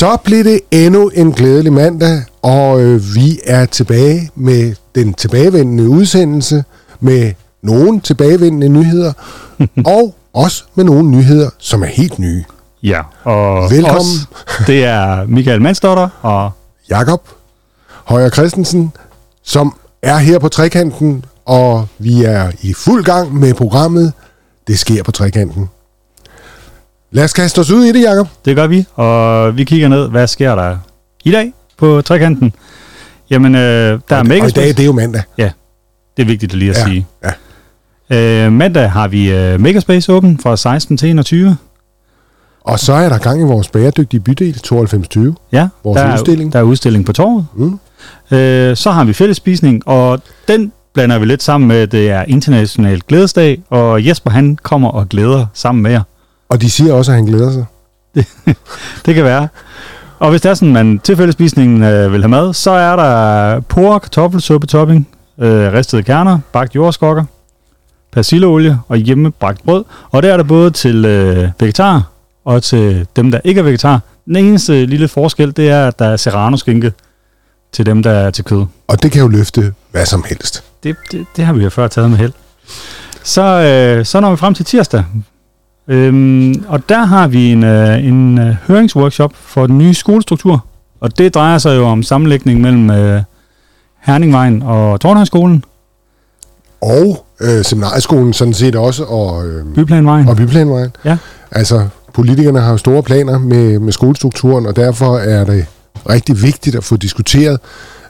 Så blev det endnu en glædelig mandag, og øh, vi er tilbage med den tilbagevendende udsendelse med nogle tilbagevendende nyheder, og også med nogle nyheder, som er helt nye. Ja, og Velkommen. Os, det er Michael Mansdotter og Jakob Højer Christensen, som er her på trekanten, og vi er i fuld gang med programmet. Det sker på trekanten. Lad os kaste os ud i det, Jakob. det gør vi, og vi kigger ned, hvad sker der i dag på trekanten. Jamen, øh, der er og, og i dag, det er jo mandag. Ja, det er vigtigt lige at Ja, sige. ja. Øh, mandag har vi øh, Megaspace åben fra 16 til 21. Og så er der gang i vores bæredygtige bydel 9220. Ja, Vores der udstilling. Er, der er udstilling på torvet. Mm. Øh, så har vi fællesspisning, og den blander vi lidt sammen med, at det er international glædesdag, og Jesper han kommer og glæder sammen med jer. Og de siger også, at han glæder sig. Det kan være. Og hvis det er sådan, man til fællesspisningen øh, vil have mad, så er der por, kartoffelsuppe topping, øh, ristede kerner, bagt jordskokker, persilleolie og hjemmebragt brød. Og der er der både til øh, vegetarer og til dem, der ikke er vegetar. Den eneste lille forskel, det er, at der er serrano-skinke til dem, der er til kød. Og det kan jo løfte hvad som helst. Det, det, det har vi jo før taget med held. Så, øh, så når vi frem til tirsdag. Øhm, og der har vi en, øh, en øh, høringsworkshop for den nye skolestruktur. Og det drejer sig jo om sammenlægning mellem øh, Herningvejen og Tornhøjskolen, Og øh, seminarieskolen sådan set også, og, øh, Byplanvejen. og Byplanvejen. Ja. Altså, politikerne har jo store planer med, med skolestrukturen, og derfor er det rigtig vigtigt at få diskuteret,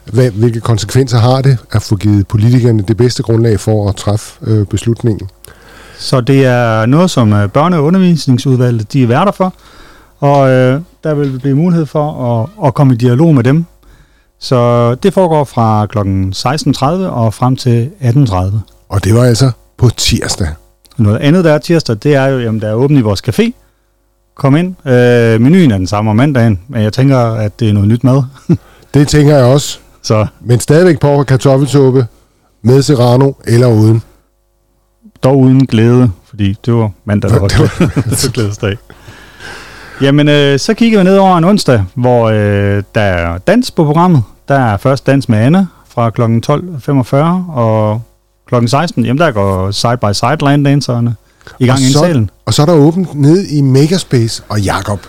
hvad, hvilke konsekvenser har det at få givet politikerne det bedste grundlag for at træffe øh, beslutningen. Så det er noget, som øh, børne- og undervisningsudvalget de er værter for. Og øh, der vil blive mulighed for at, at komme i dialog med dem. Så det foregår fra kl. 16.30 og frem til 18.30. Og det var altså på tirsdag. Noget andet, der er tirsdag, det er jo, jamen, der er åbent i vores café. Kom ind. Øh, menuen er den samme om mandagen, men jeg tænker, at det er noget nyt mad. Det tænker jeg også. Så Men stadigvæk på kartoffelsuppe med serrano eller uden. Dog uden glæde, fordi det var mandag, der var Det var- glædesdag. Jamen, øh, så kigger vi ned over en onsdag, hvor øh, der er dans på programmet. Der er først dans med Anna fra kl. 12.45, og kl. 16, jamen der går side by side line danserne i gang i salen. Og så er der åbent ned i Megaspace og Jakob.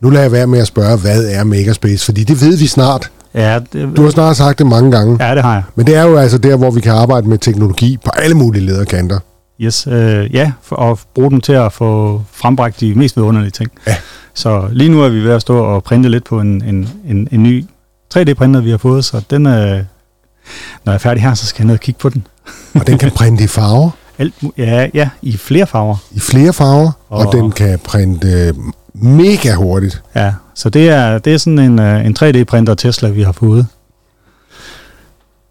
Nu lader jeg være med at spørge, hvad er Megaspace? Fordi det ved vi snart. Ja, det, Du har snart sagt det mange gange. ja, det har jeg. Men det er jo altså der, hvor vi kan arbejde med teknologi på alle mulige lederkanter. Yes, øh, ja, for at bruge dem til at få frembragt de mest vidunderlige ting. Ja. Så lige nu er vi ved at stå og printe lidt på en, en, en, en ny 3D-printer, vi har fået, så den, øh, når jeg er færdig her, så skal jeg ned og kigge på den. Og den kan printe i farver, Alt, ja, ja, i flere farver. i flere farver, og, Og- og den kan printe øh, mega hurtigt. Ja, så det er, det er sådan en, øh, en 3D-printer Tesla, vi har fået.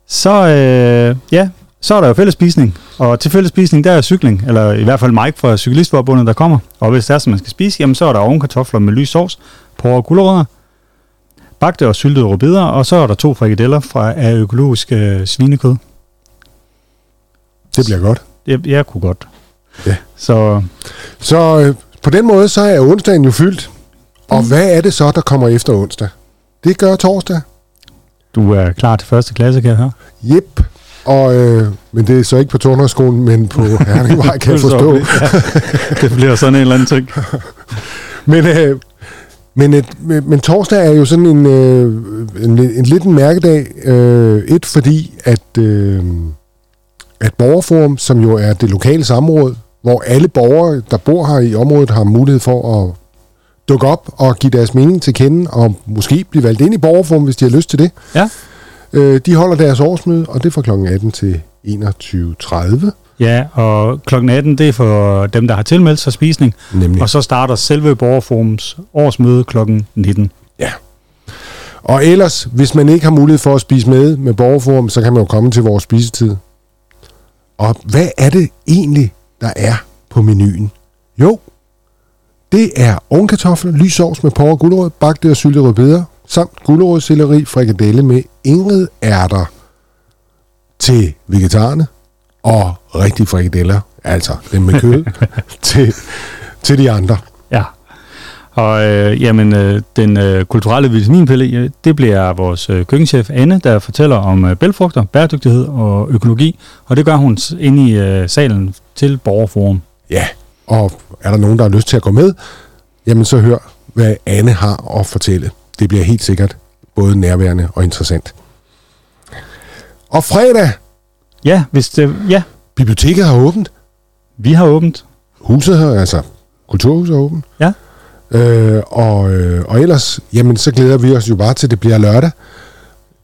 Så, øh, ja, så er der jo fællesspisning, og til fællesspisning, der er cykling, eller i hvert fald Mike fra Cyklistforbundet, der kommer. Og hvis det er, som man skal spise, jamen så er der ovenkartofler med lys sovs, på og gulerødder, bagte og syltede rødbeder, og så er der to frikadeller fra af økologisk øh, svinekød. Det bliver godt. Jeg, jeg kunne godt. Ja. Så Så øh, på den måde, så er onsdagen jo fyldt. Og hvad er det så, der kommer efter onsdag? Det gør torsdag. du er klar til første klasse, kan jeg høre. Jep. Og, øh, men det er så ikke på Tornhøjskolen, men på Herningvej, kan jeg forstå. Ja, det bliver sådan en eller anden ting. Men, øh, men, et, men, torsdag er jo sådan en, øh, en, en lidt en mærkedag. Øh, et, fordi at, øh, at Borgerforum, som jo er det lokale samråd, hvor alle borgere, der bor her i området, har mulighed for at dukke op og give deres mening til kende, og måske blive valgt ind i Borgerforum, hvis de har lyst til det. Ja. Øh, de holder deres årsmøde, og det er fra kl. 18 til 21.30. Ja, og klokken 18, det er for dem, der har tilmeldt sig spisning. Nemlig. Og så starter selve Borgerforums årsmøde klokken 19. Og ellers, hvis man ikke har mulighed for at spise med med borgerforum, så kan man jo komme til vores spisetid. Og hvad er det egentlig, der er på menuen? Jo, det er ovenkartofler, lysovs med porre og gulerod, bagte og syltede rødbeder, samt gulerodselleri, frikadelle med ærter til vegetarerne, og rigtige frikadeller, altså dem med kød, til, til de andre. Ja. Og øh, jamen, øh, den øh, kulturelle vitaminpille, ja, det bliver vores øh, køkkenchef Anne, der fortæller om øh, bælfrugter, bæredygtighed og økologi. Og det gør hun inde i øh, salen til Borgerforum. Ja, og er der nogen, der har lyst til at gå med, jamen så hør, hvad Anne har at fortælle. Det bliver helt sikkert både nærværende og interessant. Og fredag, Ja, hvis det, ja, biblioteket har åbent. vi har åbent. Huset her, altså kulturhuset er åbent. Ja. Øh, og, øh, og ellers, jamen så glæder vi os jo bare til, at det bliver lørdag.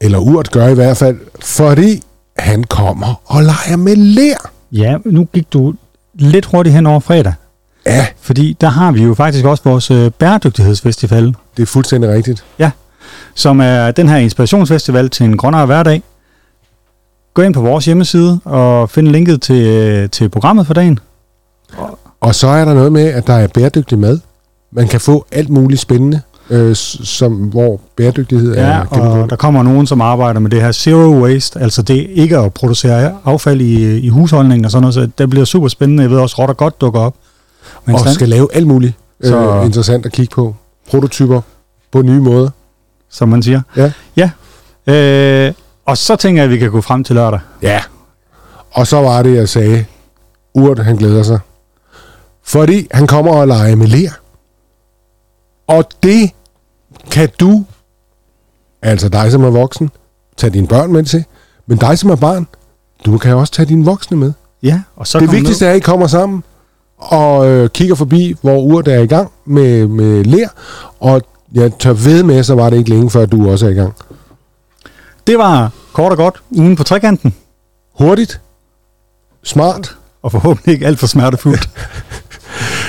Eller Urt gør i hvert fald, fordi han kommer og leger med lær. Ja, nu gik du lidt hurtigt hen over fredag. Ja, Fordi der har vi jo faktisk også vores øh, bæredygtighedsfestival, det er fuldstændig rigtigt. som er den her inspirationsfestival til en grønnere hverdag. Gå ind på vores hjemmeside og find linket til, øh, til programmet for dagen. Og så er der noget med, at der er bæredygtig mad. Man kan få alt muligt spændende, øh, som, hvor bæredygtighed Ja, er gennemgående. og der kommer nogen, som arbejder med det her zero waste, altså det ikke at producere affald i, i husholdningen og sådan noget, så det bliver super spændende. Jeg ved også, rotter godt dukker op. Men og stand, skal lave alt muligt øh, Så- interessant at kigge på. Prototyper på nye måder. som man siger. Ja. ja. Øh, og så tænker jeg, at vi kan gå frem til lørdag. Ja. Og så var det, jeg sagde, Urt, han glæder sig. Fordi han kommer og leger med ler. Og det kan du, altså dig som er voksen, tage dine børn med til. Men dig som er barn, du kan også tage dine voksne med. Ja, og så det vigtigste er, at I kommer sammen og øh, kigger forbi, hvor Urt er i gang med, med ler. Og jeg tør ved med, så var det ikke længe før, du også er i gang. Det var kort og godt ugen på trekanten, Hurtigt. Smart. og forhåbentlig ikke alt for smertefuldt.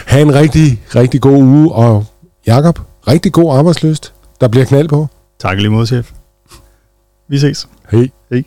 Ha' en rigtig, rigtig god uge, og Jakob, rigtig god arbejdsløst. Der bliver knald på. tak lige måde, chef. Vi ses. Hej. Hej.